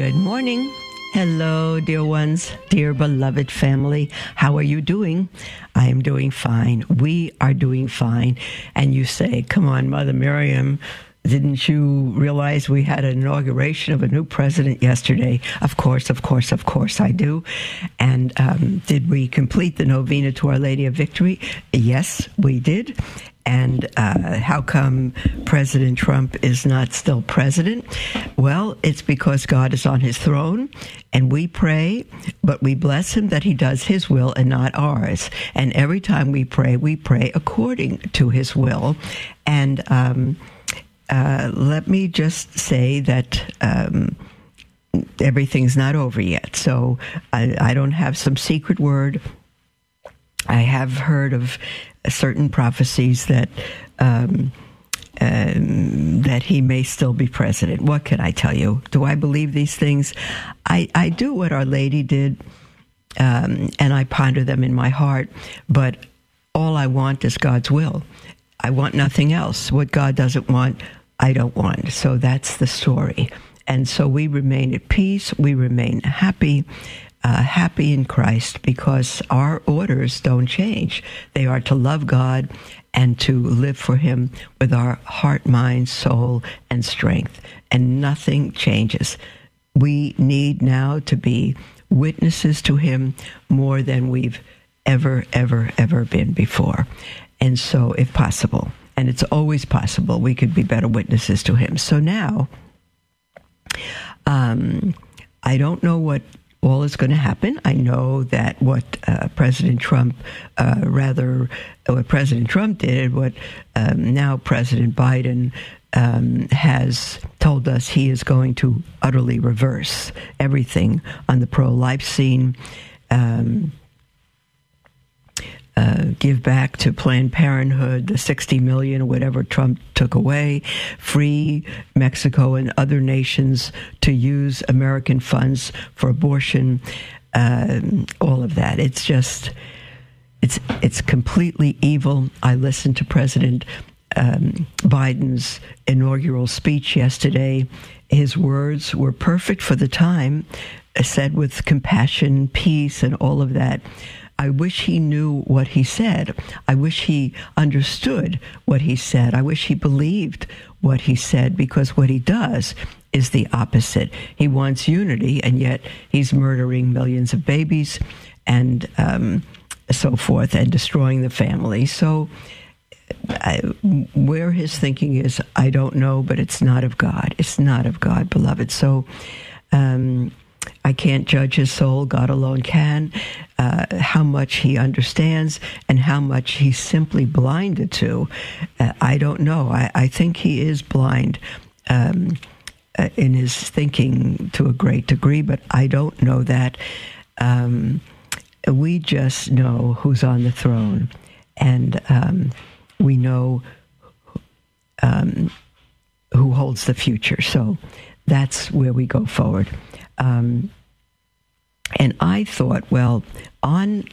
Good morning. Hello, dear ones, dear beloved family. How are you doing? I am doing fine. We are doing fine. And you say, Come on, Mother Miriam. Didn't you realize we had an inauguration of a new president yesterday? Of course, of course, of course, I do. And um, did we complete the novena to Our Lady of Victory? Yes, we did. And uh, how come President Trump is not still president? Well, it's because God is on his throne and we pray, but we bless him that he does his will and not ours. And every time we pray, we pray according to his will. And um, uh, let me just say that. Um, everything's not over yet. So I, I, don't have some secret word. I have heard of certain prophecies that um, um, that he may still be president. What can I tell you? Do I believe these things? I, I do what Our Lady did, um, and I ponder them in my heart. But all I want is God's will. I want nothing else. What God doesn't want, I don't want. So that's the story. And so we remain at peace. We remain happy uh, happy in Christ because our orders don't change. They are to love God and to live for Him with our heart, mind, soul, and strength. And nothing changes. We need now to be witnesses to Him more than we've ever, ever, ever been before. And so, if possible, and it's always possible, we could be better witnesses to Him. So now, um, I don't know what all is going to happen. I know that what uh, President Trump, uh, rather, what President Trump did, what um, now President Biden um, has told us he is going to utterly reverse everything on the pro life scene. Um, uh, give back to Planned Parenthood the 60 million whatever Trump took away, free Mexico and other nations to use American funds for abortion, um, all of that. It's just, it's it's completely evil. I listened to President um, Biden's inaugural speech yesterday. His words were perfect for the time, said with compassion, peace, and all of that. I wish he knew what he said. I wish he understood what he said. I wish he believed what he said because what he does is the opposite. He wants unity, and yet he's murdering millions of babies and um, so forth and destroying the family. So, I, where his thinking is, I don't know, but it's not of God. It's not of God, beloved. So, um, I can't judge his soul. God alone can. Uh, how much he understands and how much he's simply blinded to, uh, I don't know. I, I, think he is blind um, uh, in his thinking to a great degree, but I don't know that. Um, we just know who's on the throne, and um, we know um, who holds the future. So that's where we go forward. Um, and I thought, well, on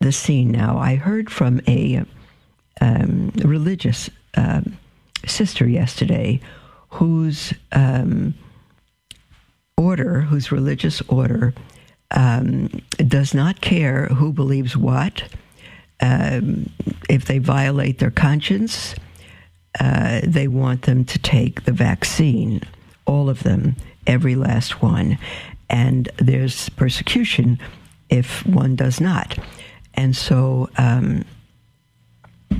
the scene now, I heard from a um, religious um, sister yesterday whose um, order, whose religious order, um, does not care who believes what. Um, if they violate their conscience, uh, they want them to take the vaccine, all of them, every last one and there's persecution if one does not. And so um,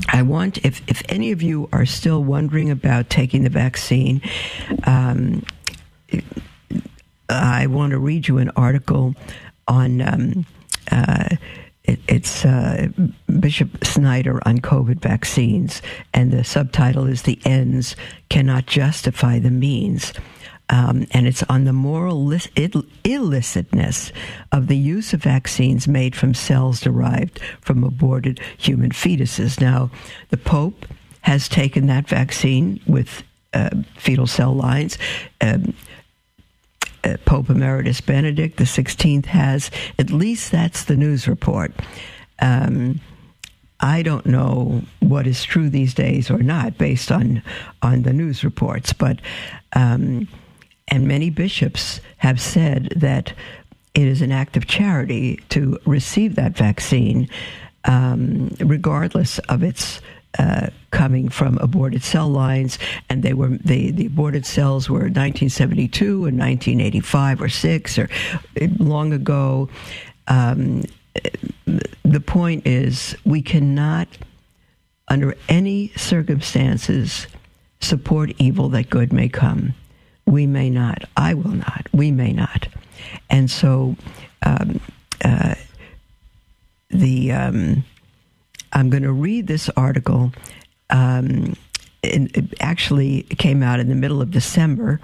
I want, if, if any of you are still wondering about taking the vaccine, um, I want to read you an article on. Um, uh, it, it's uh, Bishop Schneider on COVID vaccines, and the subtitle is "The Ends Cannot Justify the Means." Um, and it's on the moral illicitness of the use of vaccines made from cells derived from aborted human fetuses. Now, the Pope has taken that vaccine with uh, fetal cell lines. Um, uh, Pope Emeritus Benedict the Sixteenth has. At least that's the news report. Um, I don't know what is true these days or not, based on on the news reports. But um, and many bishops have said that it is an act of charity to receive that vaccine, um, regardless of its uh, coming from aborted cell lines, and they were the the aborted cells were 1972 and 1985 or six or uh, long ago. Um, the point is, we cannot, under any circumstances, support evil that good may come. We may not. I will not. We may not. And so, um, uh, the um, I'm going to read this article. Um, it actually came out in the middle of December.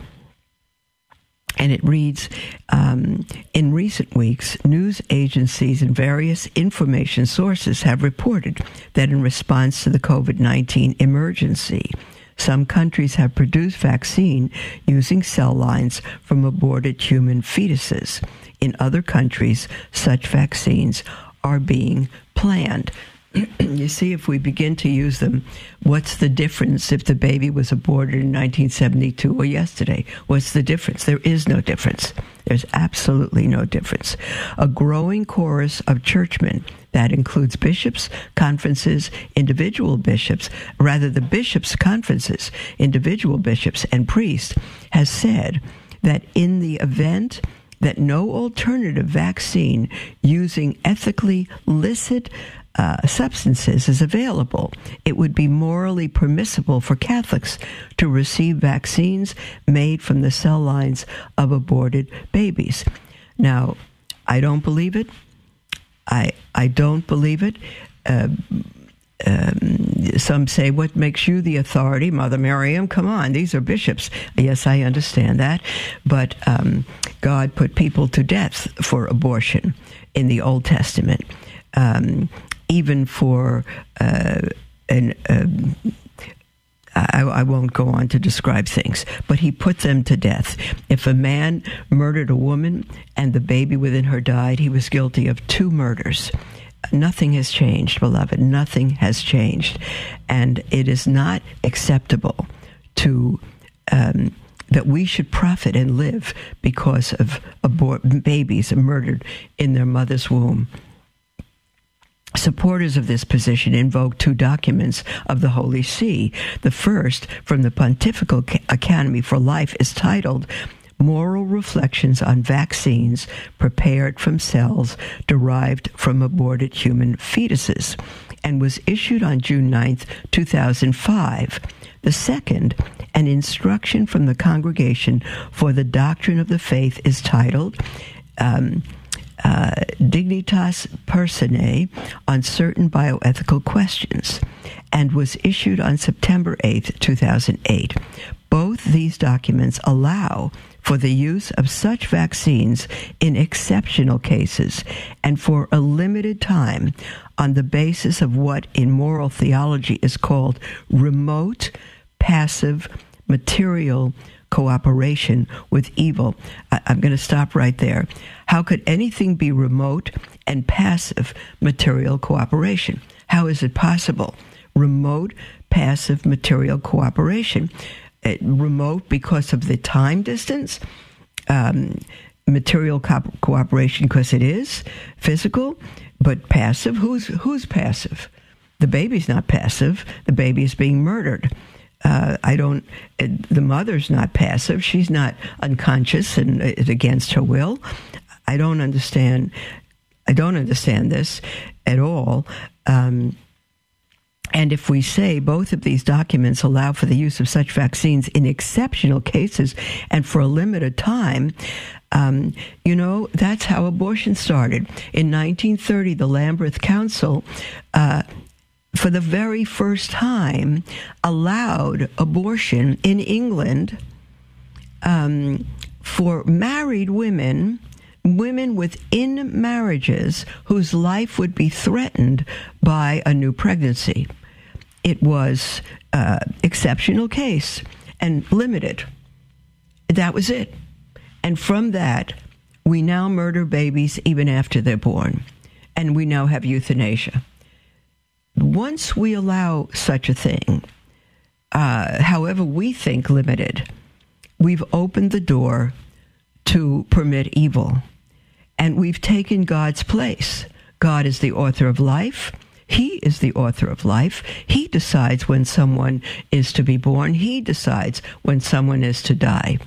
And it reads um, In recent weeks, news agencies and various information sources have reported that in response to the COVID 19 emergency, some countries have produced vaccine using cell lines from aborted human fetuses. In other countries, such vaccines are being planned. you see, if we begin to use them, what's the difference if the baby was aborted in 1972 or yesterday? What's the difference? There is no difference. There's absolutely no difference. A growing chorus of churchmen that includes bishops, conferences, individual bishops, rather, the bishops' conferences, individual bishops, and priests, has said that in the event that no alternative vaccine using ethically licit uh, substances is available, it would be morally permissible for Catholics to receive vaccines made from the cell lines of aborted babies. Now, I don't believe it. I I don't believe it. Uh, um, some say, What makes you the authority? Mother Miriam, come on, these are bishops. Yes, I understand that. But um, God put people to death for abortion in the Old Testament. Um, even for uh, an. Um, I, I, won't go on to describe things, but he put them to death. If a man murdered a woman and the baby within her died, he was guilty of two murders. Nothing has changed, beloved. Nothing has changed. And it is not acceptable to. Um, that we should profit and live because of abort- babies murdered in their mother's womb. Supporters of this position invoke two documents of the Holy See. The first, from the Pontifical Academy for Life, is titled Moral Reflections on Vaccines Prepared from Cells Derived from Aborted Human Fetuses, and was issued on June 9, 2005. The second, an instruction from the Congregation for the Doctrine of the Faith, is titled um, uh, Dignitas Personae on certain bioethical questions and was issued on September 8, 2008. Both these documents allow for the use of such vaccines in exceptional cases and for a limited time on the basis of what in moral theology is called remote, passive, material cooperation with evil. I, am going to stop right there. How could anything be remote and passive material cooperation? How is it possible? Remote, passive material cooperation. Uh, remote because of the time distance. Um, material co- cooperation because it is physical, but passive. Who's who's passive? The baby's not passive. The baby is being murdered. Uh, I don't. The mother's not passive. She's not unconscious and uh, against her will. I don't understand. I don't understand this at all. Um, and if we say both of these documents allow for the use of such vaccines in exceptional cases and for a limited time, um, you know, that's how abortion started. In 1930, the Lambeth Council uh, for the very first time, allowed abortion in England um, for married women, women within marriages whose life would be threatened by a new pregnancy. It was uh, exceptional case and limited. That was it. And from that, we now murder babies even after they're born. And we now have euthanasia. Once we allow such a thing, uh, however we think limited, we've opened the door to permit evil. And we've taken God's place. God is the author of life. He is the author of life. He decides when someone is to be born. He decides when someone is to die.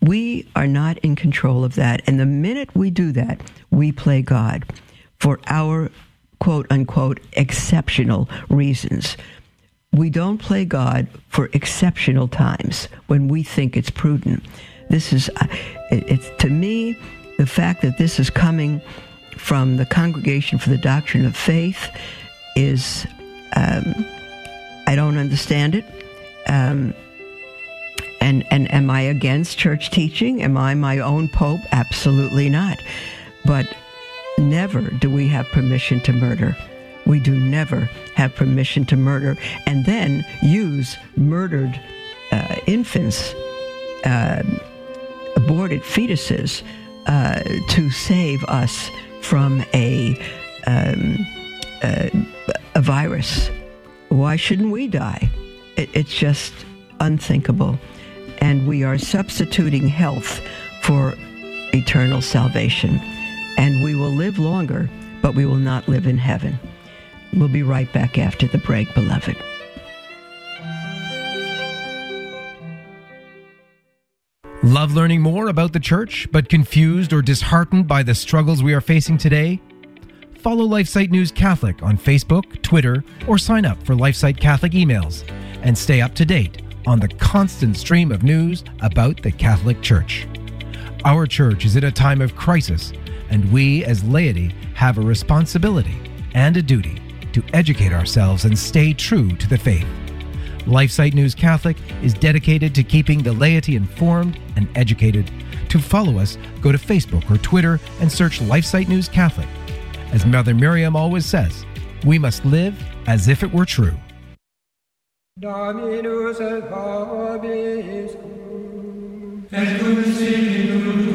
We are not in control of that. And the minute we do that, we play God for our quote unquote exceptional reasons. We don't play God for exceptional times when we think it's prudent. This is, uh, it's to me, the fact that this is coming from the Congregation for the Doctrine of Faith is, um, I don't understand it. Um, and, and am I against church teaching? Am I my own pope? Absolutely not. But never do we have permission to murder. We do never have permission to murder and then use murdered uh, infants, uh, aborted fetuses, uh, to save us from a, um, uh, a virus. Why shouldn't we die? It, it's just unthinkable. And we are substituting health for eternal salvation. And we will live longer, but we will not live in heaven. We'll be right back after the break, beloved. Love learning more about the church, but confused or disheartened by the struggles we are facing today? Follow LifeSite News Catholic on Facebook, Twitter, or sign up for LifeSite Catholic emails and stay up to date on the constant stream of news about the Catholic Church. Our church is in a time of crisis, and we as laity have a responsibility and a duty to educate ourselves and stay true to the faith. LifeSite News Catholic is dedicated to keeping the laity informed and educated. To follow us, go to Facebook or Twitter and search LifeSite News Catholic. As Mother Miriam always says, we must live as if it were true. Dominus et vobiscum, et cum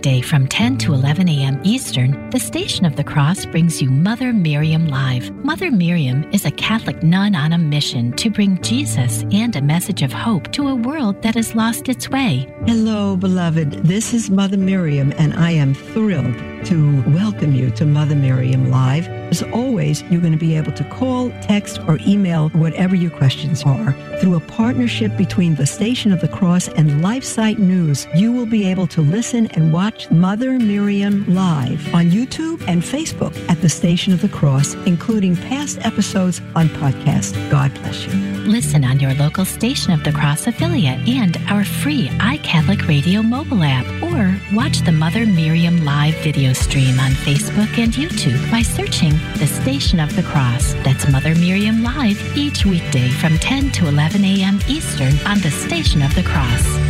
weekday from 10 to 11 a.m. Eastern, the Station of the Cross brings you Mother Miriam Live. Mother Miriam is a Catholic nun on a mission to bring Jesus and a message of hope to a world that has lost its way. Hello, beloved. This is Mother Miriam, and I am thrilled to welcome you to Mother Miriam Live. As always, you're going to be able to call, text, or email whatever your questions are. Through a partnership between the Station of the Cross and LifeSite News, you will be able to listen and watch Mother Miriam live on YouTube and Facebook at the Station of the Cross, including past episodes on podcast. God bless you. Listen on your local Station of the Cross affiliate and our free iCatholic Radio mobile app, or watch the Mother Miriam live video stream on Facebook and YouTube by searching the Station of the Cross. That's Mother Miriam Live each weekday from 10 to 11 a.m. Eastern on the Station of the Cross.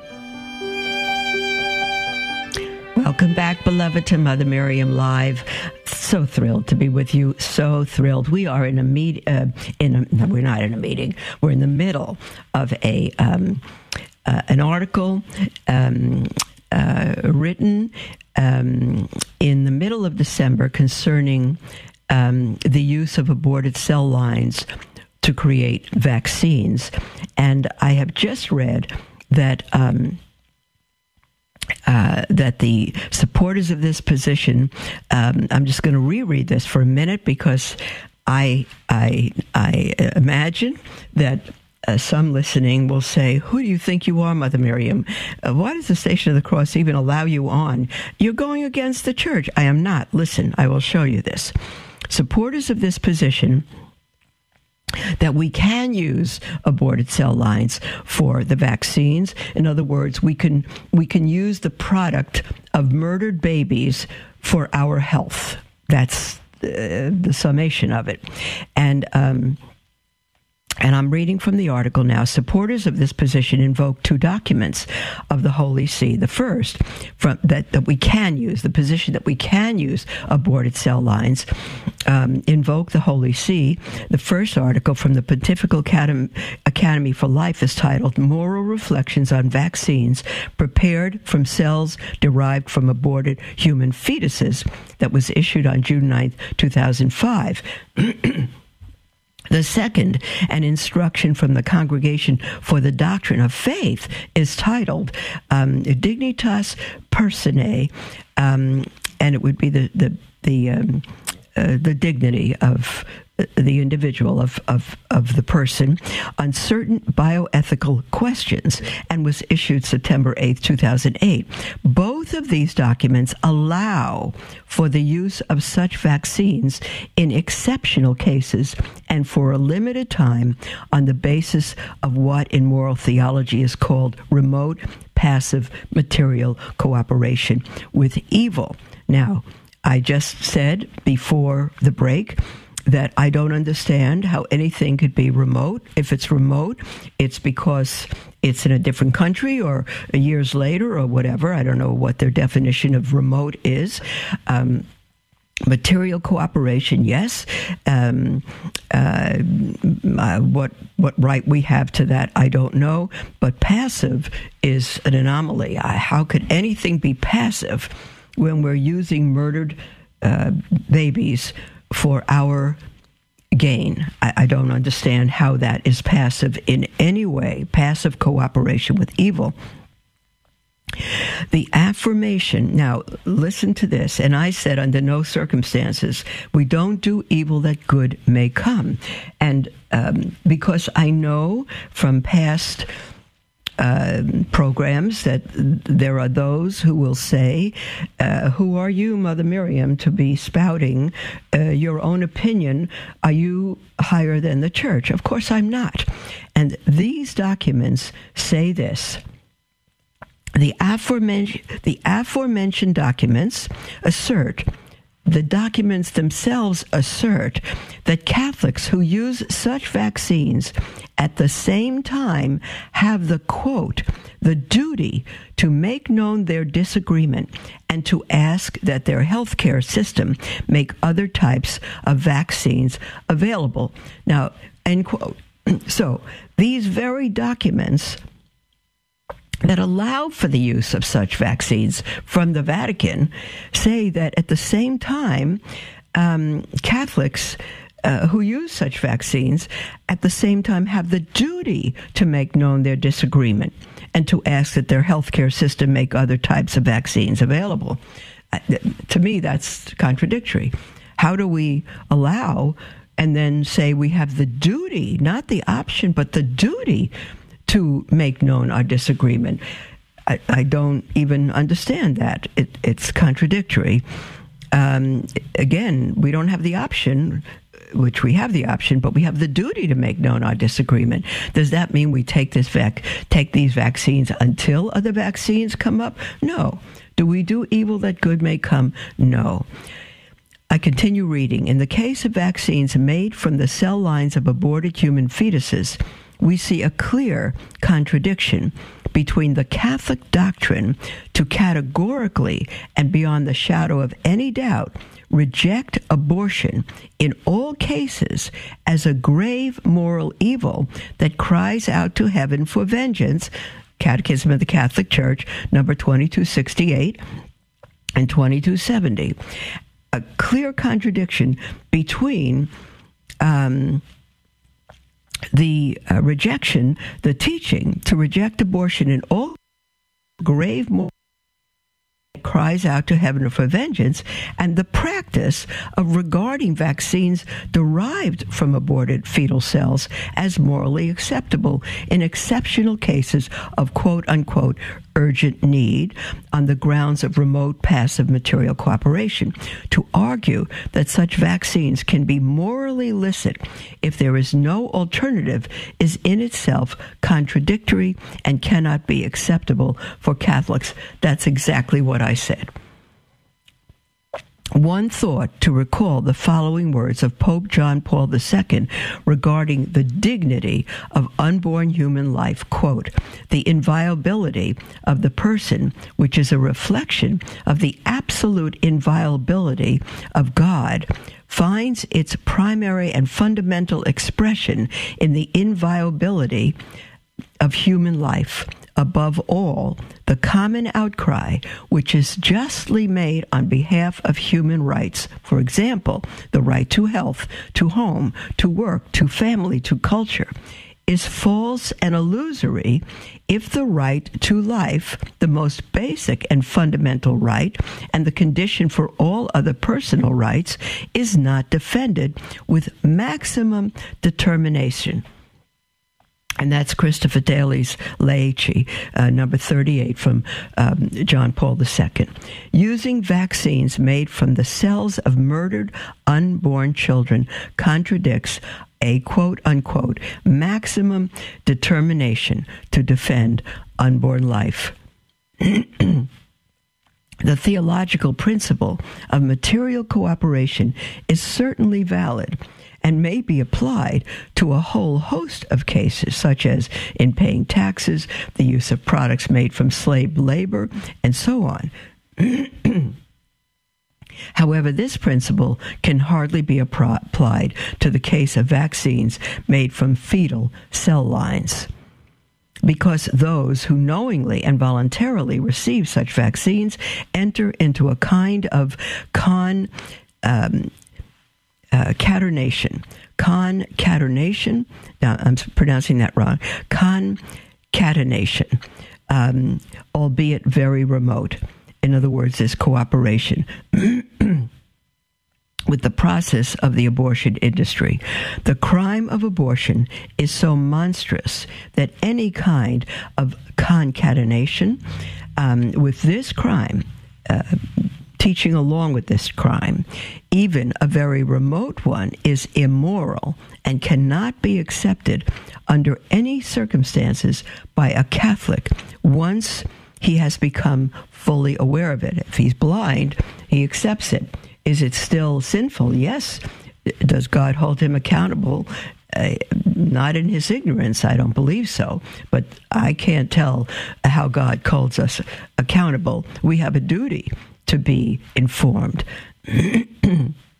Welcome back, beloved, to Mother Miriam Live. So thrilled to be with you. So thrilled. We are in a meet. Uh, in a, no, we're not in a meeting. We're in the middle of a um, uh, an article um, uh, written um, in the middle of December concerning um, the use of aborted cell lines to create vaccines, and I have just read that um, uh, that the supporters of this position, um, I'm just going to reread this for a minute because I I I imagine that uh, some listening will say, Who do you think you are, Mother Miriam? Uh, why does the Station of the Cross even allow you on? You're going against the church. I am not. Listen, I will show you this. Supporters of this position that we can use aborted cell lines for the vaccines. In other words, we can we can use the product of murdered babies for our health. That's uh, the summation of it, and. Um, and I'm reading from the article now. Supporters of this position invoke two documents of the Holy See. The first, from that, that we can use, the position that we can use aborted cell lines, um, invoke the Holy See. The first article from the Pontifical Academy, Academy for Life is titled Moral Reflections on Vaccines Prepared from Cells Derived from Aborted Human Fetuses, that was issued on June 9th, 2005. The second, an instruction from the Congregation for the Doctrine of Faith, is titled um, Dignitas Personae, um, and it would be the the the um, uh, the dignity of the individual of, of, of the person on certain bioethical questions and was issued September 8, 2008. Both of these documents allow for the use of such vaccines in exceptional cases and for a limited time on the basis of what in moral theology is called remote passive material cooperation with evil. Now, I just said before the break that I don't understand how anything could be remote. If it's remote, it's because it's in a different country or years later or whatever. I don't know what their definition of remote is. Um, material cooperation, yes. Um, uh, uh, what what right we have to that, I don't know. But passive is an anomaly. I, how could anything be passive when we're using murdered uh, babies for our gain. I, I, don't understand how that is passive in any way, passive cooperation with evil. The affirmation, now listen to this, and I said under no circumstances, we don't do evil that good may come. And um, because I know from past uh, programs that there are those who will say, uh, Who are you, Mother Miriam, to be spouting uh, your own opinion? Are you higher than the church? Of course, I'm not. And these documents say this. The aforementioned, the aforementioned documents assert the documents themselves assert that Catholics who use such vaccines at the same time have the quote, the duty to make known their disagreement and to ask that their healthcare system make other types of vaccines available. Now, end quote. So these very documents that allow for the use of such vaccines from the Vatican say that at the same time, um, Catholics uh, who use such vaccines at the same time have the duty to make known their disagreement and to ask that their healthcare system make other types of vaccines available. Uh, to me, that's contradictory. How do we allow and then say we have the duty, not the option, but the duty to make known our disagreement. I, I don't even understand that. It, it's contradictory. Um, again, we don't have the option which we have the option, but we have the duty to make known our disagreement. Does that mean we take this vac- take these vaccines until other vaccines come up? No. Do we do evil that good may come? No. I continue reading. In the case of vaccines made from the cell lines of aborted human fetuses, we see a clear contradiction between the Catholic doctrine to categorically and beyond the shadow of any doubt reject abortion in all cases as a grave moral evil that cries out to heaven for vengeance. Catechism of the Catholic Church, number 2268 and 2270. A clear contradiction between um, the uh, rejection, the teaching to reject abortion in all grave moral cries out to heaven for vengeance, and the practice of regarding vaccines derived from aborted fetal cells as morally acceptable in exceptional cases of quote unquote urgent need on the grounds of remote passive material cooperation. To argue that such vaccines can be morally licit if there is no alternative is in itself contradictory and cannot be acceptable for Catholics. That's exactly what I said. One thought to recall the following words of Pope John Paul II regarding the dignity of unborn human life. Quote, the inviolability of the person, which is a reflection of the absolute inviolability of God, finds its primary and fundamental expression in the inviolability of human life above all, the common outcry which is justly made on behalf of human rights, for example, the right to health, to home, to work, to family, to culture, is false and illusory if the right to life, the most basic and fundamental right, and the condition for all other personal rights, is not defended with maximum determination and that's Christifideles Laici, uh, number 38 from um, John Paul II. Using vaccines made from the cells of murdered unborn children contradicts a quote unquote maximum determination to defend unborn life. the theological principle of material cooperation is certainly valid and may be applied to a whole host of cases, such as in paying taxes, the use of products made from slave labor, and so on. However, this principle can hardly be applied to the case of vaccines made from fetal cell lines. Because those who knowingly and voluntarily receive such vaccines enter into a kind of con um, uh, catenation. Concatenation. Now, I'm pronouncing that wrong. Concatenation, um, albeit very remote. In other words, this cooperation. with the process of the abortion industry. The crime of abortion is so monstrous that any kind of concatenation um, with this crime uh, teaching along with this crime, even a very remote one, is immoral and cannot be accepted under any circumstances by a Catholic once he has become fully aware of it. If he's blind, he accepts it. Is it still sinful? Yes. Does God hold him accountable? Uh, not in his ignorance, I don't believe so, but I can't tell how God calls us accountable. We have a duty to be informed.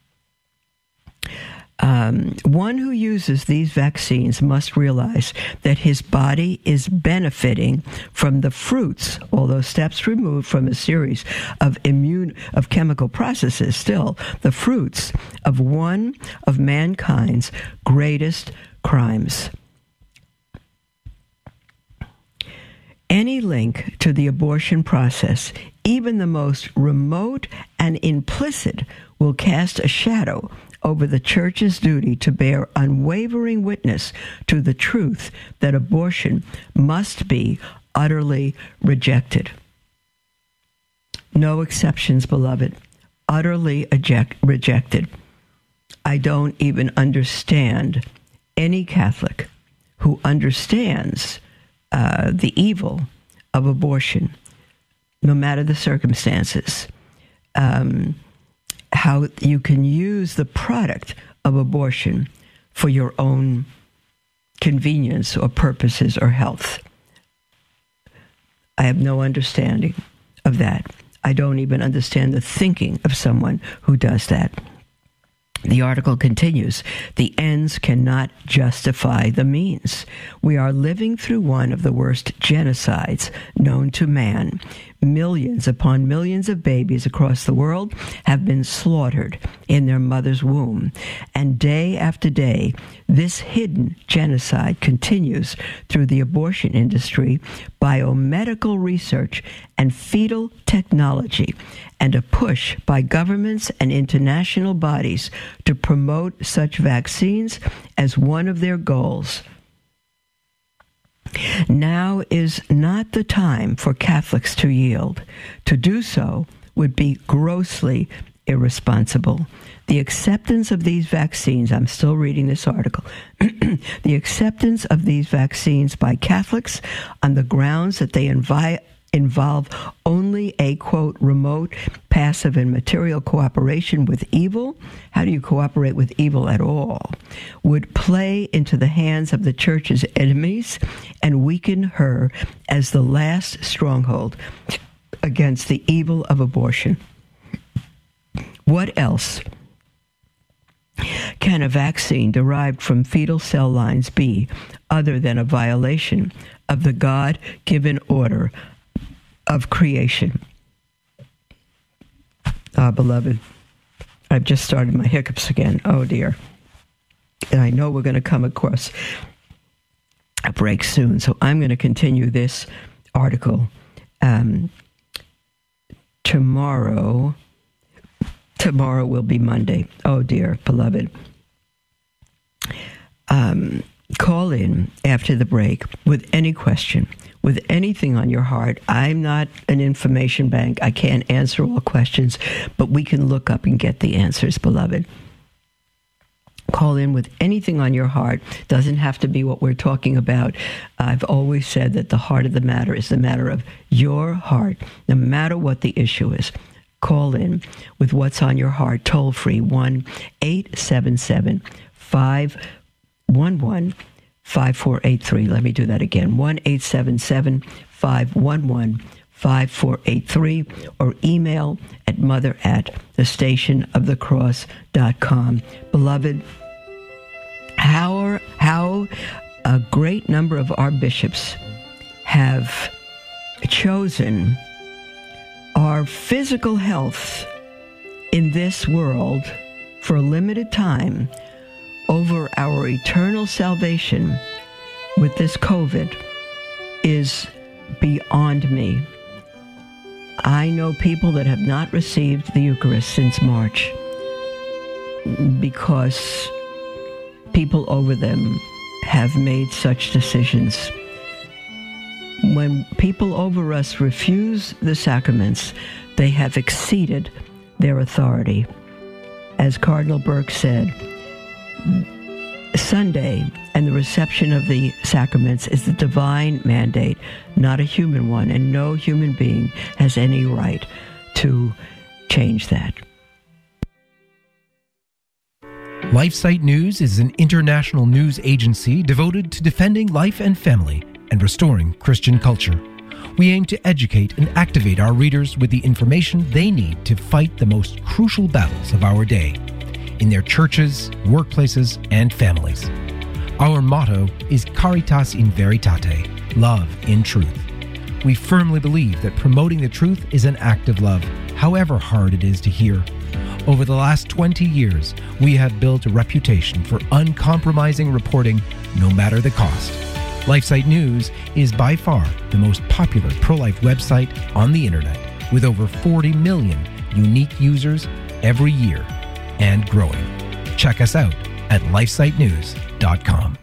Um, one who uses these vaccines must realize that his body is benefiting from the fruits, although steps removed from a series of immune of chemical processes, still the fruits of one of mankind's greatest crimes. Any link to the abortion process, even the most remote and implicit, will cast a shadow over the church's duty to bear unwavering witness to the truth that abortion must be utterly rejected. No exceptions, beloved. Utterly eject, rejected. I don't even understand any Catholic who understands uh, the evil of abortion, no matter the circumstances. Um, how you can use the product of abortion for your own convenience or purposes or health. I have no understanding of that. I don't even understand the thinking of someone who does that. The article continues The ends cannot justify the means. We are living through one of the worst genocides known to man. Millions upon millions of babies across the world have been slaughtered in their mother's womb. And day after day, this hidden genocide continues through the abortion industry, biomedical research, and fetal technology, and a push by governments and international bodies to promote such vaccines as one of their goals. Now is not the time for Catholics to yield. To do so would be grossly irresponsible. The acceptance of these vaccines, I'm still reading this article, the acceptance of these vaccines by Catholics on the grounds that they invite involve only a quote remote, passive, and material cooperation with evil, how do you cooperate with evil at all, would play into the hands of the church's enemies and weaken her as the last stronghold against the evil of abortion. What else? Can a vaccine derived from fetal cell lines be other than a violation of the God given order of creation. Ah, beloved, I've just started my hiccups again. Oh, dear. And I know we're going to come across a break soon, so I'm going to continue this article um, tomorrow. Tomorrow will be Monday. Oh, dear, beloved. Um, call in after the break with any question with anything on your heart. I'm not an information bank. I can't answer all questions, but we can look up and get the answers, beloved. Call in with anything on your heart. Doesn't have to be what we're talking about. I've always said that the heart of the matter is the matter of your heart, no matter what the issue is. Call in with what's on your heart, toll free 1 877 511 5483. Let me do that again 1 877 511 5483 or email at mother at the station of the cross.com. Beloved, how, how a great number of our bishops have chosen our physical health in this world for a limited time over our eternal salvation with this COVID is beyond me. I know people that have not received the Eucharist since March because people over them have made such decisions. When people over us refuse the sacraments, they have exceeded their authority. As Cardinal Burke said, Sunday and the reception of the sacraments is the divine mandate, not a human one, and no human being has any right to change that. LifeSite News is an international news agency devoted to defending life and family and restoring Christian culture. We aim to educate and activate our readers with the information they need to fight the most crucial battles of our day in their churches, workplaces, and families. Our motto is Caritas in Veritate, love in truth. We firmly believe that promoting the truth is an act of love, however hard it is to hear. Over the last 20 years, we have built a reputation for uncompromising reporting no matter the cost. LifeSite News is by far the most popular pro life website on the internet, with over 40 million unique users every year and growing. Check us out at lifesitenews.com.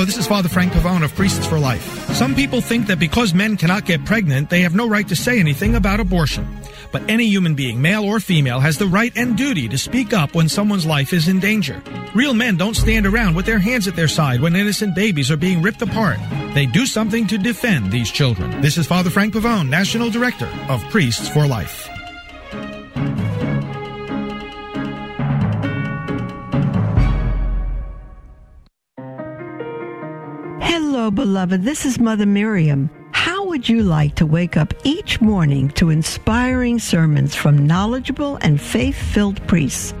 Hello, this is Father Frank Pavone of Priests for Life. Some people think that because men cannot get pregnant, they have no right to say anything about abortion. But any human being, male or female, has the right and duty to speak up when someone's life is in danger. Real men don't stand around with their hands at their side when innocent babies are being ripped apart. They do something to defend these children. This is Father Frank Pavone, National Director of Priests for Life. Hello, beloved. This is Mother Miriam would you like to wake up each morning to inspiring sermons from knowledgeable and faith filled priests?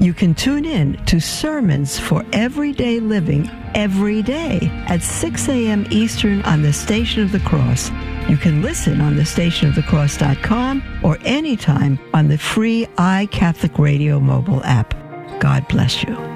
You can tune in to Sermons for Everyday Living every day at 6 a.m. Eastern on the Station of the Cross. You can listen on the stationofthecross.com or anytime on the free iCatholic Radio mobile app. God bless you.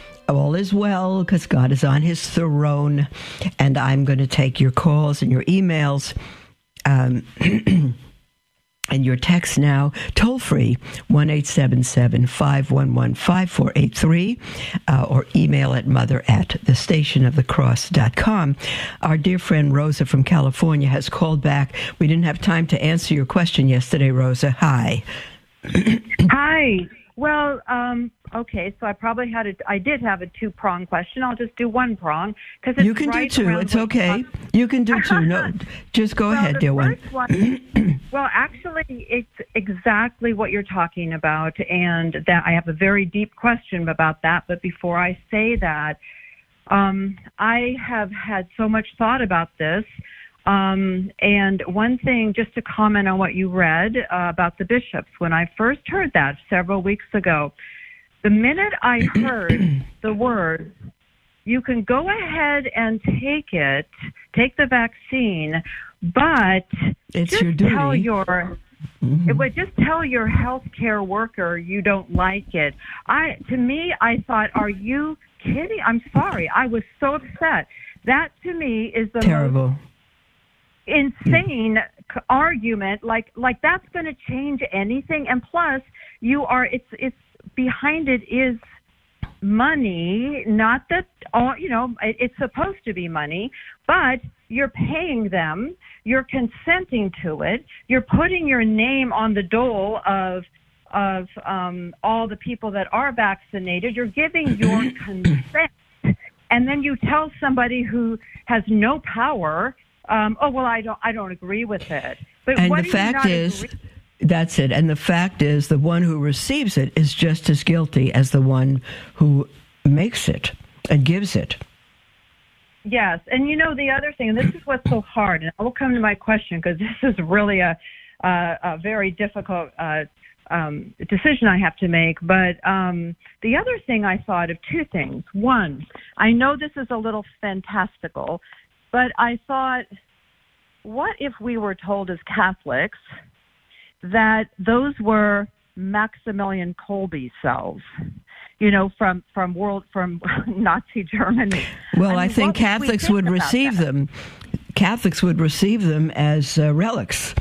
all is well because God is on his throne. And I'm going to take your calls and your emails. Um, and your text now, toll free, 1 511 5483, uh, or email at mother at thestationofthecross.com. Our dear friend Rosa from California has called back. We didn't have time to answer your question yesterday, Rosa. Hi. Hi. Well, um, okay, so I probably had a, I did have a two prong question. I'll just do one prong because you can right do two. It's okay. You can do two. No, just go well, ahead, dear one. one. well, actually, it's exactly what you're talking about, and that I have a very deep question about that. But before I say that, um, I have had so much thought about this. Um, and one thing, just to comment on what you read uh, about the bishops, when I first heard that several weeks ago, the minute I heard the words, you can go ahead and take it, take the vaccine, but it's just your duty. tell your mm-hmm. it would just tell your healthcare worker you don't like it. I to me, I thought, are you kidding? I'm sorry. I was so upset. That to me is the terrible. Most insane argument like like that's going to change anything. And plus you are it's it's behind it is money not that all you know it, it's supposed to be money but you're paying them you're consenting to it you're putting your name on the dole of of um, all the people that are vaccinated you're giving your consent and then you tell somebody who has no power um, oh well, I don't I don't agree with it. But and the fact is. Agree- that's it. And the fact is, the one who receives it is just as guilty as the one who makes it and gives it. Yes. And you know, the other thing, and this is what's so hard, and I will come to my question because this is really a, a, a very difficult uh, um, decision I have to make. But um, the other thing I thought of two things. One, I know this is a little fantastical, but I thought, what if we were told as Catholics that those were Maximilian Kolbe cells? You know, from from world from Nazi Germany. Well, I, mean, I think Catholics would receive that? them. Catholics would receive them as uh, relics.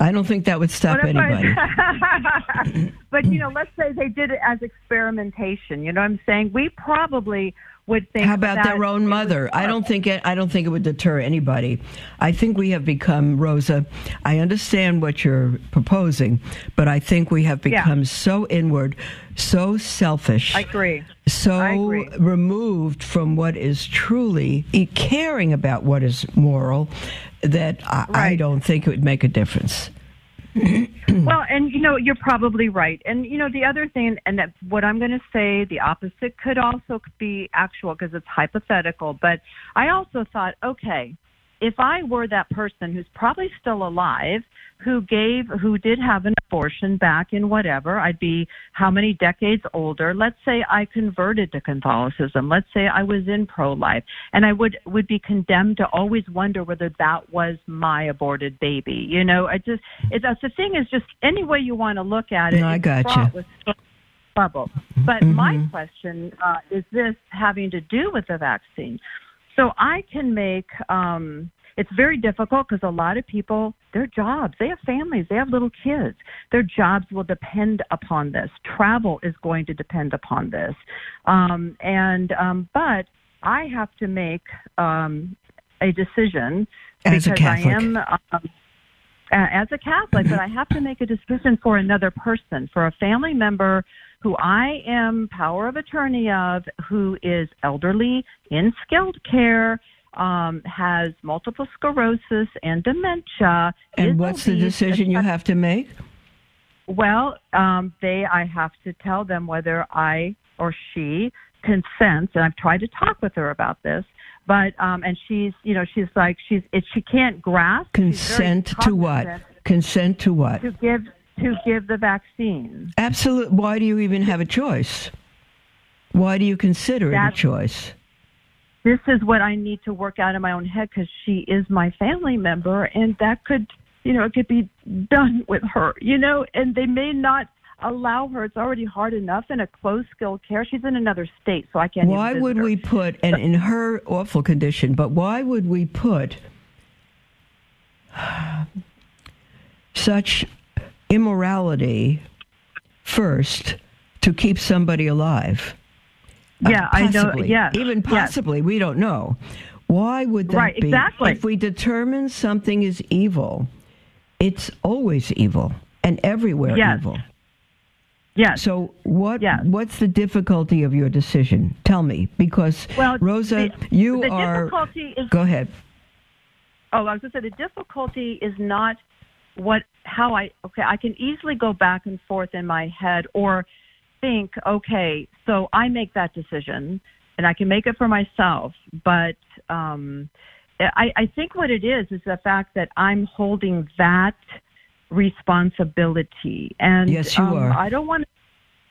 I don't think that would stop anybody. but you know, let's say they did it as experimentation. You know what I'm saying? We probably would think. How about their own mother? I don't think it. I don't think it would deter anybody. I think we have become Rosa. I understand what you're proposing, but I think we have become yeah. so inward, so selfish. I agree. So I agree. removed from what is truly caring about what is moral that I, right. I don't think it would make a difference. well, and you know, you're probably right. And you know, the other thing, and that what I'm going to say, the opposite could also be actual because it's hypothetical. But I also thought, okay, if I were that person who's probably still alive, who gave, who did have an abortion back in whatever, I'd be how many decades older? Let's say I converted to Catholicism. Let's say I was in pro-life, and I would would be condemned to always wonder whether that was my aborted baby. You know, I just it, that's the thing is just any way you want to look at it. No, I got you. Trouble. But mm-hmm. my question uh, is this having to do with the vaccine? So I can make um, it's very difficult because a lot of people, their jobs, they have families, they have little kids. Their jobs will depend upon this. Travel is going to depend upon this. Um, and um, but I have to make um, a decision As because. I am um, as a Catholic, but I have to make a decision for another person, for a family member who I am power of attorney of, who is elderly, in skilled care, um, has multiple sclerosis and dementia. And what's the decision you have to make? Well, um, they, I have to tell them whether I or she consents, and I've tried to talk with her about this. But um, and she's, you know, she's like she's it, she can't grasp. Consent to what? Consent to what? To give to give the vaccine. Absolute. Why do you even have a choice? Why do you consider it a choice? This is what I need to work out in my own head because she is my family member, and that could, you know, it could be done with her, you know, and they may not allow her. It's already hard enough in a closed skilled care. She's in another state, so I can't. Why would her. we put, and in her awful condition, but why would we put such immorality first to keep somebody alive? Uh, Yeah, I know. Yeah, Even yes. possibly, we don't know. Why would that Right, be? exactly. If we determine something is evil, it's always evil and everywhere Yes. evil. Yes. So what Yes. what's the difficulty of your decision? Tell me because Well, Rosa, the- you the are difficulty is Go ahead. Oh, I was going to say the difficulty is not what how I okay. I can easily go back and forth in my head or think, okay, so I make that decision and I can make it for myself. But um, I, I think what it is is the fact that I'm holding that responsibility, and Yes, you um, are. I don't want.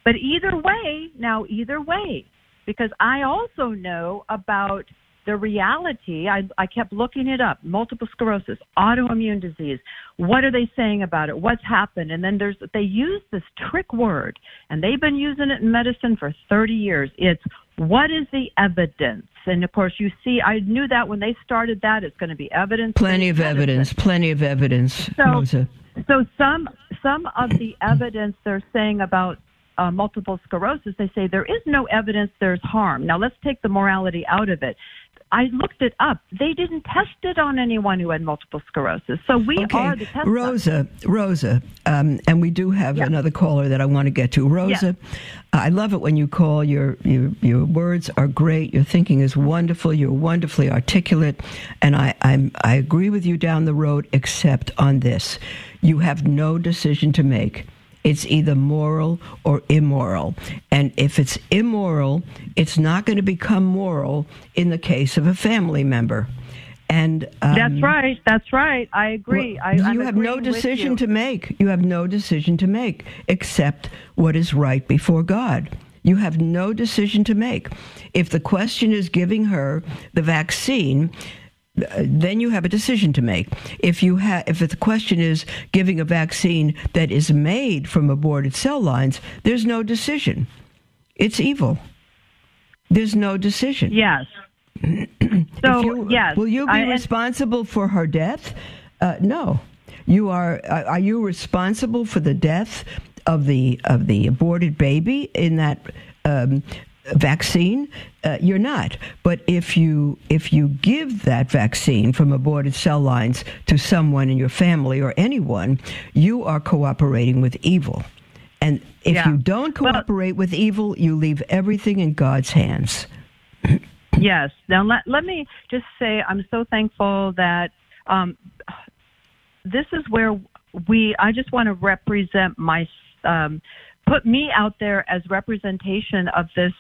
But either way, now either way, because I also know about the reality. I, I kept looking it up: multiple sclerosis, autoimmune disease. What are they saying about it? What's happened? And then there's they use this trick word, and they've been using it in medicine for 30 years. It's what is the evidence? And of course, you see, I knew that when they started that, it's going to be evidence. Plenty of evidence. Plenty of evidence, So- Rosa. So some some of the evidence they're saying about uh, multiple sclerosis, they say there is no evidence there's harm. Now let's take the morality out of it. I looked it up. They didn't test it on anyone who had multiple sclerosis. So we Okay, are the test. Rosa, Rosa, um, and we do have Yeah. another caller that I want to get to. Rosa, I love it when you call. Your, your your words are great. Your thinking is wonderful. You're wonderfully articulate, and I I'm, I agree with you down the road. Except on this, you have no decision to make. It's either moral or immoral. And if it's immoral, it's not going to become moral in the case of a family member. And um, That's right. That's right. I agree. well, I, you have no decision to make. You have no decision to make except what is right before God. You have no decision to make. If the question is giving her the vaccine, then you have a decision to make. If you have, if the question is giving a vaccine that is made from aborted cell lines, there's no decision. It's evil. There's no decision. Yes. So you- yes. Will you be I- responsible for her death? Uh, no. You are. uh, Are you responsible for the death of the of the aborted baby in that um, vaccine? Uh, you're not. But if you if you give that vaccine from aborted cell lines to someone in your family or anyone, you are cooperating with evil. And if Yeah. you don't Well- cooperate with evil, you leave everything in God's hands. Yes. Now let let me just say I'm so thankful that um, this is where we. I just want to represent my um, put me out there as representation of this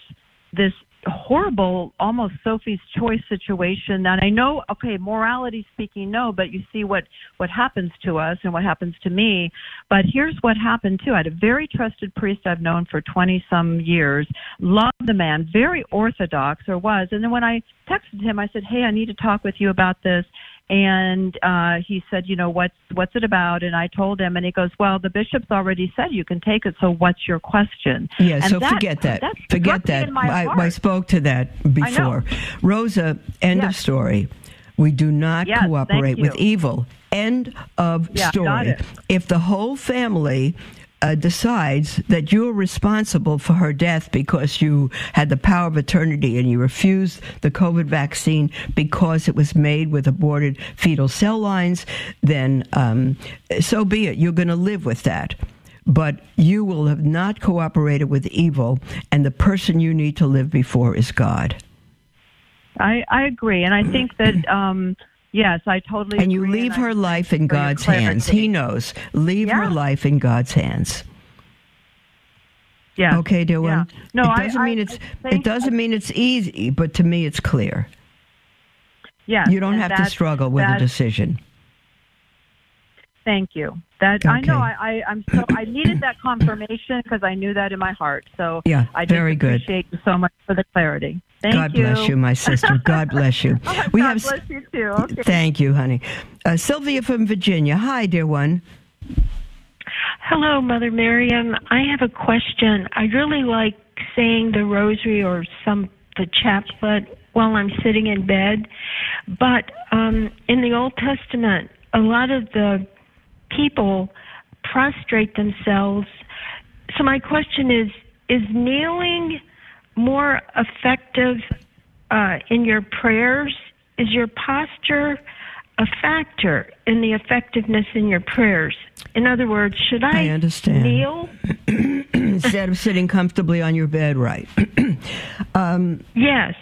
this horrible, almost Sophie's choice situation. And I know, okay, morality speaking, no, but you see what what happens to us and what happens to me. But here's what happened too. I had a very trusted priest I've known for 20 some years. Loved the man, very orthodox or was. And then when I texted him, I said, "Hey, I need to talk with you about this." And uh, he said, "You know what's what's it about?" And I told him, and he goes, "Well, the bishop's already said you can take it. So what's your question?" Yeah, And so that- forget that. that Forget that. I. I spoke to that before. Rosa, end of story. We do not Yes, cooperate with evil. End of Yeah, story. If the whole family uh, decides that you're responsible for her death because you had the power of eternity and you refused the COVID vaccine because it was made with aborted fetal cell lines, then um, so be it. You're going to live with that. But you will have not cooperated with evil, and the person you need to live before is God. I, I agree. And I think that. Um, Yes, I totally And you leave and her life in God's hands. He knows. Leave yeah. her life in God's hands. Yeah. Okay, dear yeah. one. No, it doesn't I, mean I, it's I it doesn't mean it's easy, but to me it's clear. Yeah. You don't have to struggle with a decision. Thank you. That okay. I know. I, I am so I needed that confirmation because I knew that in my heart. So yeah, I very appreciate good. you so much for the clarity. Thank you. God you. bless you, my sister. God bless you. oh, we God have. bless you too. Okay. Thank you, honey. Uh, Sylvia from Virginia. Hi, dear one. Hello, Mother Miriam. I have a question. I really like saying the rosary or some the chaplet while I'm sitting in bed, but um, in the Old Testament, a lot of the people prostrate themselves. So my question is: Is kneeling more effective uh, in your prayers? Is your posture a factor in the effectiveness in your prayers? In other words, should I, I understand. kneel instead of sitting comfortably on your bed? Right. um, yes.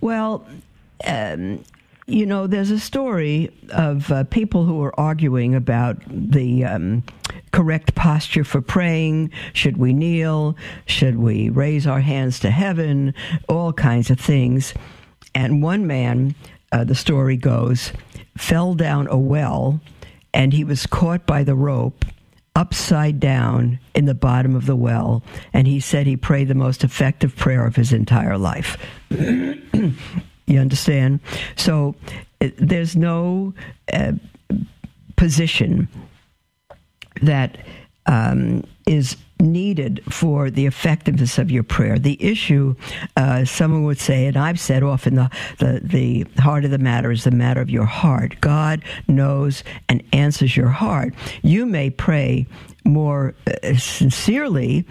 Well. Um, you know, there's a story of uh, people who are arguing about the um, correct posture for praying. Should we kneel? Should we raise our hands to heaven? All kinds of things. And one man, uh, the story goes, fell down a well and he was caught by the rope upside down in the bottom of the well. And he said he prayed the most effective prayer of his entire life. You understand? So it, there's no uh, position that um, is needed for the effectiveness of your prayer. The issue, uh, someone would say, and I've said often, the, the, the heart of the matter is the matter of your heart. God knows and answers your heart. You may pray more uh, sincerely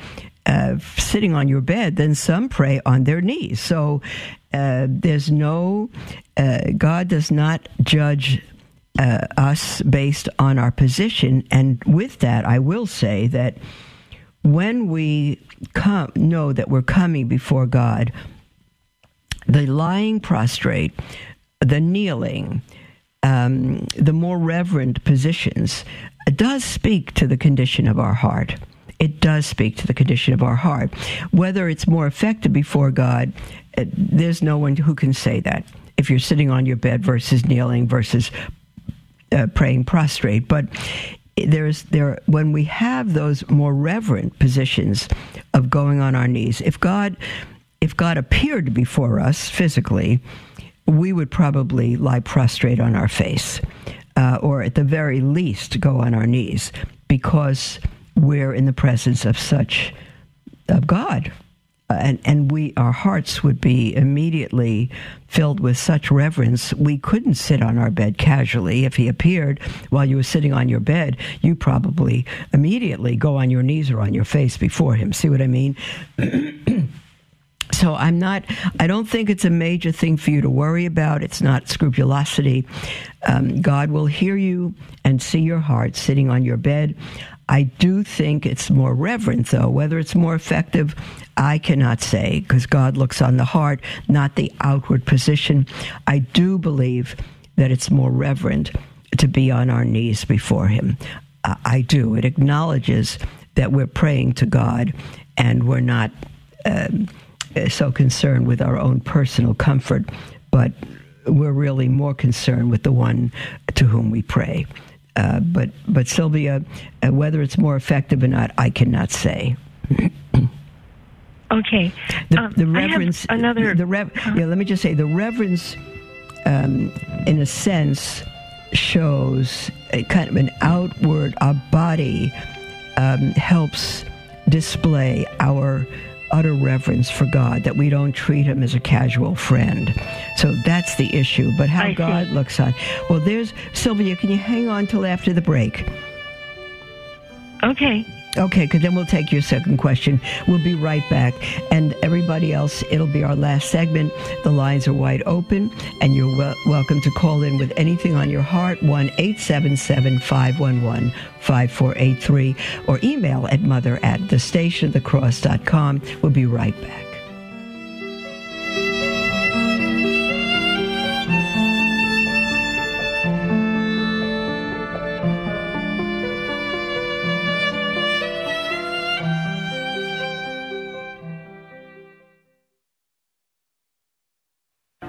uh, sitting on your bed than some pray on their knees. So uh, there's no, uh, God does not judge uh, us based on our position. And with that, I will say that when we come, know that we're coming before God, the lying prostrate, the kneeling, um, the more reverent positions does speak to the condition of our heart it does speak to the condition of our heart. Whether it's more effective before God, there's no one who can say that. If you're sitting on your bed versus kneeling versus uh, praying prostrate, but there's there when we have those more reverent positions of going on our knees. If God, if God appeared before us physically, we would probably lie prostrate on our face, uh, or at the very least go on our knees, because we're in the presence of such of God. Uh, and and we our hearts would be immediately filled with such reverence we couldn't sit on our bed casually. If he appeared while you were sitting on your bed you probably immediately go on your knees or on your face before him. See what i mean? So i'm not i don't think it's a major thing for you to worry about. It's not scrupulosity. Um, god will hear you and see your heart sitting on your bed I do think it's more reverent, though. Whether it's more effective, I cannot say, because God looks on the heart, not the outward position. I do believe that it's more reverent to be on our knees before Him. I do. It acknowledges that we're praying to God and we're not um, so concerned with our own personal comfort, but we're really more concerned with the one to whom we pray. Uh, but but Sylvia, uh, whether it's more effective or not, I cannot say. okay. The, um, the reverence. another. The rev, yeah. Let me just say the reverence, um, in a sense, shows a kind of an outward. Our body um, helps display our utter reverence for God, that we don't treat him as a casual friend. So that's the issue. But how I God see. looks on. Well, there's Sylvia. Can you hang on till after the break? Okay. Okay, because then we'll take your second question. We'll be right back. And everybody else, it'll be our last segment. The lines are wide open, and you're wel- welcome to call in with anything on your heart 1 877 511 5483 or email at mother at thestationofthecross.com. We'll be right back.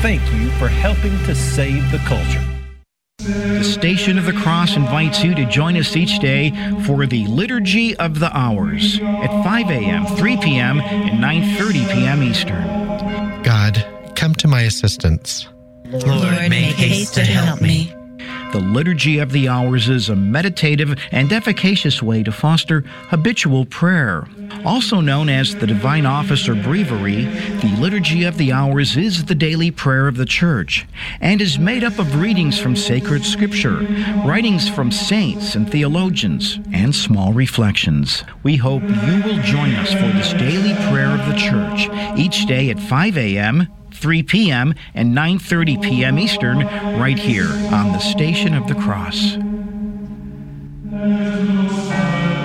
thank you for helping to save the culture. The Station of the Cross invites you to join us each day for the Liturgy of the Hours at 5 a.m., 3 p.m., and 9.30 p.m. Eastern. God, come to my assistance. Lord, make haste to help me. The Liturgy of the Hours is a meditative and efficacious way to foster habitual prayer. Also known as the Divine Office or Breviary, the Liturgy of the Hours is the daily prayer of the Church and is made up of readings from sacred scripture, writings from saints and theologians, and small reflections. We hope you will join us for this daily prayer of the Church each day at 5 a.m. 3 p.m. and 9:30 p.m. Eastern right here on the Station of the Cross.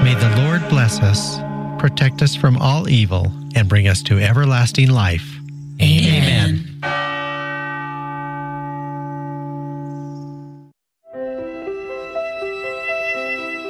May the Lord bless us, protect us from all evil, and bring us to everlasting life. Amen.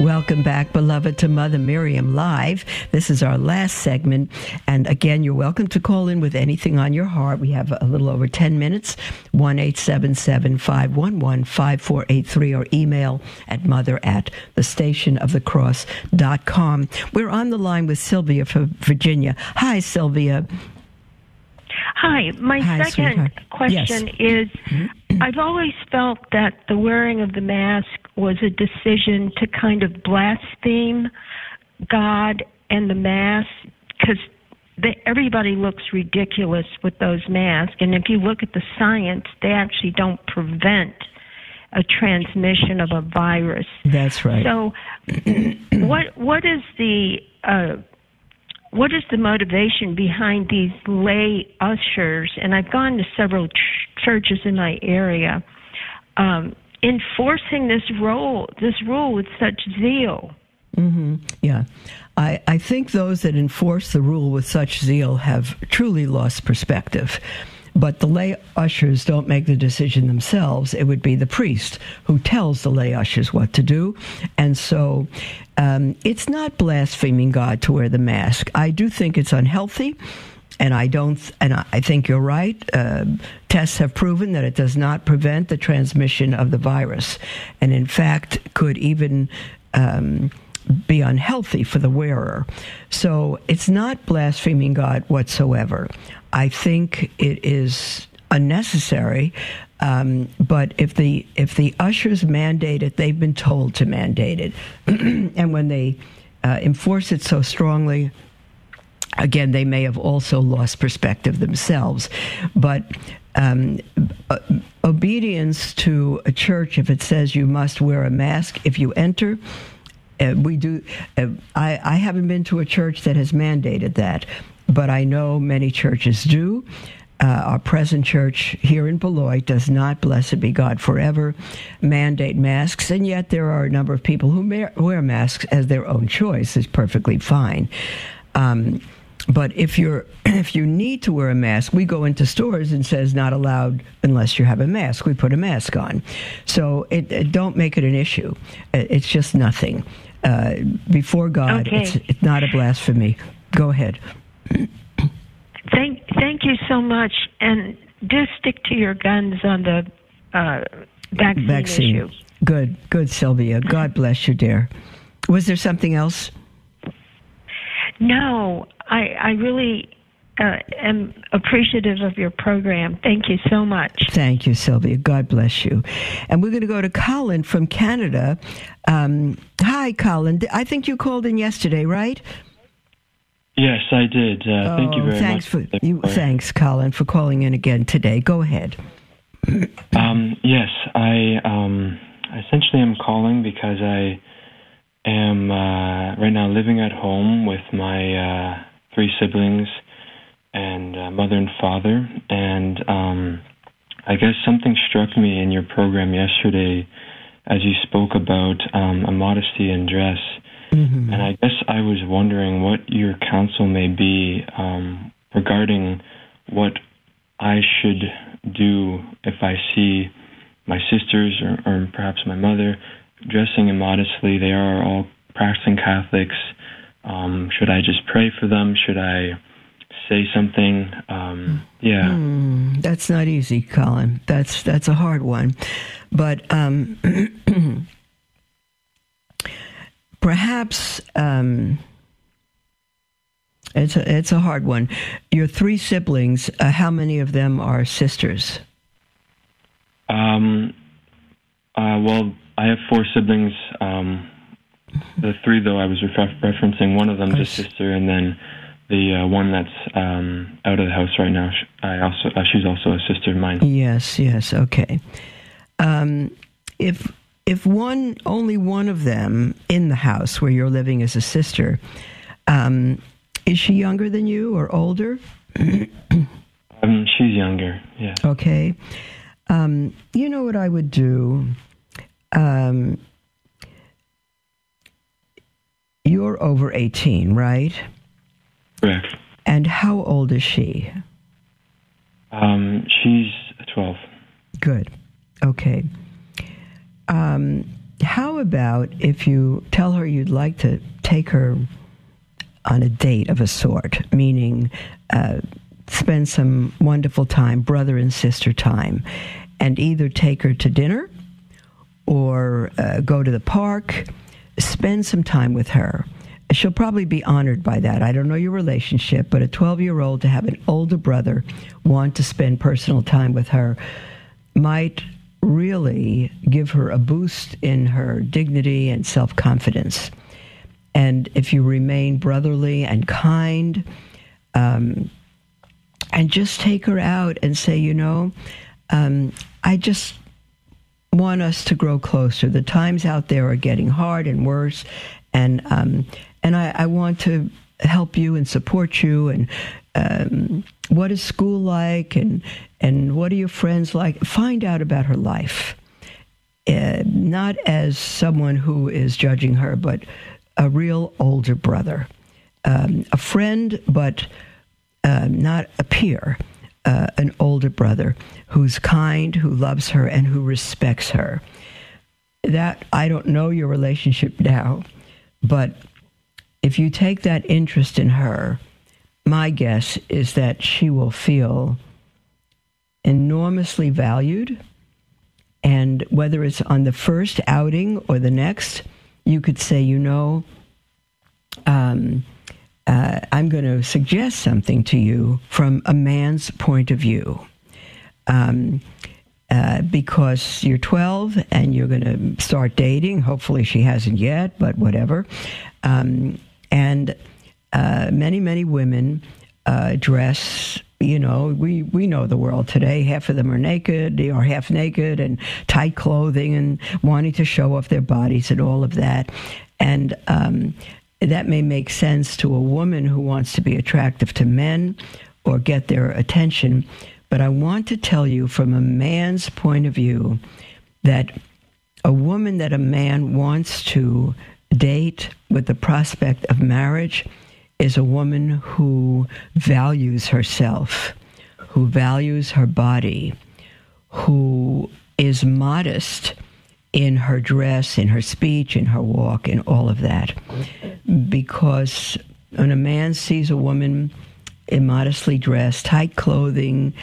Welcome back, beloved, to Mother Miriam Live. This is our last segment. And again, you're welcome to call in with anything on your heart. We have a little over 10 minutes, 1 877 511 5483, or email at mother at thestationofthecross.com. We're on the line with Sylvia from Virginia. Hi, Sylvia. Hi, my Hi, second sweetheart. question is I've always felt that the wearing of the mask was a decision to kind of blaspheme God and the mask because everybody looks ridiculous with those masks. And if you look at the science, they actually don't prevent a transmission of a virus. That's right. So, what what is the uh, what is the motivation behind these lay ushers? And I've gone to several ch- churches in my area, um, enforcing this rule this rule with such zeal. Mm-hmm. Yeah. I, I think those that enforce the rule with such zeal have truly lost perspective. But the lay ushers don't make the decision themselves. It would be the priest who tells the lay ushers what to do. And so um, it's not blaspheming God to wear the mask. I do think it's unhealthy. And I don't, and I think you're right. Uh, tests have proven that it does not prevent the transmission of the virus, and in fact, could even um, be unhealthy for the wearer. So it's not blaspheming God whatsoever. I think it is unnecessary. Um, but if the if the ushers mandate it, they've been told to mandate it, and when they uh, enforce it so strongly, again, they may have also lost perspective themselves, but um, uh, obedience to a church, if it says you must wear a mask if you enter, uh, we do. Uh, I, I haven't been to a church that has mandated that, but I know many churches do. Uh, our present church here in Beloit does not, blessed be God forever, mandate masks, and yet there are a number of people who wear masks as their own choice. is perfectly fine. Um, but if you're if you need to wear a mask, we go into stores and says not allowed unless you have a mask. We put a mask on, so it, it don't make it an issue. It's just nothing. Uh, before God, okay. it's, it's not a blasphemy. Go ahead. Thank thank you so much, and do stick to your guns on the uh, vaccine, vaccine issue. Good, good, Sylvia. God bless you, dear. Was there something else? No, I, I really uh, am appreciative of your program. Thank you so much. Thank you, Sylvia. God bless you. And we're going to go to Colin from Canada. Um, hi, Colin. I think you called in yesterday, right? Yes, I did. Uh, oh, thank you oh, very thanks much. For, you, thanks, Colin, for calling in again today. Go ahead. um, yes, I um, essentially am calling because I am uh, right now living at home with my uh, three siblings and uh, mother and father. And um, I guess something struck me in your program yesterday as you spoke about um, a modesty in dress. Mm-hmm. And I guess I was wondering what your counsel may be um, regarding what I should do if I see my sisters or, or perhaps my mother dressing immodestly. They are all practicing Catholics. Um, should I just pray for them? Should I say something? Um, yeah, mm, that's not easy, Colin. That's that's a hard one, but um, perhaps um, it's a it's a hard one. Your three siblings. Uh, how many of them are sisters? Um. Uh, well, I have four siblings. Um, the three, though, I was refer- referencing. One of them's a sister, and then the uh, one that's um, out of the house right now. I also uh, she's also a sister of mine. Yes, yes, okay. Um, if if one only one of them in the house where you're living is a sister, um, is she younger than you or older? um, she's younger. Yeah. Okay. Um, you know what I would do. Um, you're over 18, right? Correct. And how old is she? Um, she's 12. Good. Okay. Um, how about if you tell her you'd like to take her on a date of a sort, meaning uh, spend some wonderful time, brother and sister time, and either take her to dinner or uh, go to the park spend some time with her. She'll probably be honored by that. I don't know your relationship, but a 12 year old to have an older brother want to spend personal time with her might really give her a boost in her dignity and self confidence. And if you remain brotherly and kind, um, and just take her out and say, you know, um, I just want us to grow closer. The times out there are getting hard and worse, and um, and I, I, want to help you and support you. And um, what is school like, and and what are your friends like? Find out about her life, uh, not as someone who is judging her, but a real older brother, um, a friend, but uh, not a peer uh, an older brother who's kind, who loves her, and who respects her. That I don't know your relationship now, but if you take that interest in her, my guess is that she will feel enormously valued. And whether it's on the first outing or the next, you could say, you know, um, uh, I'm going to suggest something to you from a man's point of view. Um, uh, because you're 12 and you're going to start dating. Hopefully, she hasn't yet, but whatever. Um, and uh, many, many women uh, dress. You know, we, we know the world today. Half of them are naked or half naked and tight clothing and wanting to show off their bodies and all of that. And um, that may make sense to a woman who wants to be attractive to men or get their attention. But I want to tell you from a man's point of view that a woman that a man wants to date with the prospect of marriage is a woman who values herself, who values her body, who is modest in her dress, in her speech, in her walk, in all of that. Because when a man sees a woman immodestly dressed, tight clothing,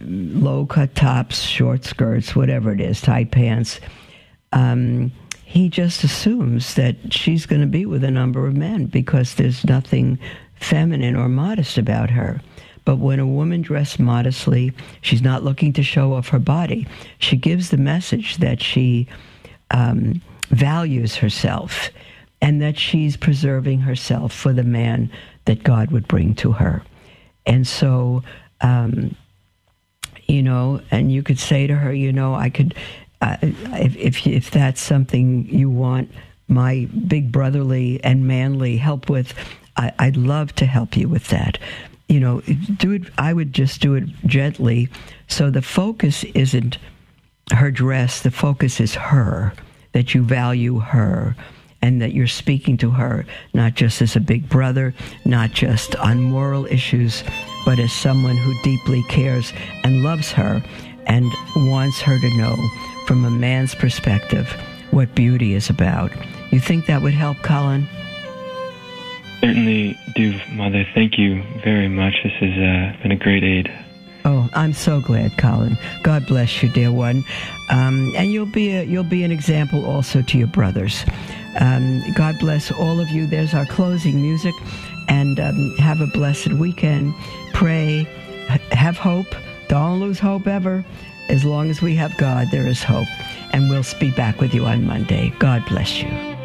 low cut tops, short skirts, whatever it is, tight pants, um, he just assumes that she's going to be with a number of men because there's nothing feminine or modest about her. But when a woman dressed modestly, she's not looking to show off her body. She gives the message that she um, values herself and that she's preserving herself for the man that God would bring to her. And so, um, you know, and you could say to her, you know, I could, uh, if, if, if that's something you want my big brotherly and manly help with, I, I'd love to help you with that. You know, do it. I would just do it gently, so the focus isn't her dress. The focus is her. That you value her, and that you're speaking to her not just as a big brother, not just on moral issues, but as someone who deeply cares and loves her, and wants her to know from a man's perspective what beauty is about. You think that would help, Colin? Certainly do, Mother. Thank you very much. This has uh, been a great aid. Oh, I'm so glad, Colin. God bless you, dear one. Um, and you'll be a, you'll be an example also to your brothers. Um, God bless all of you. There's our closing music, and um, have a blessed weekend. Pray, have hope. Don't lose hope ever. As long as we have God, there is hope. And we'll be back with you on Monday. God bless you.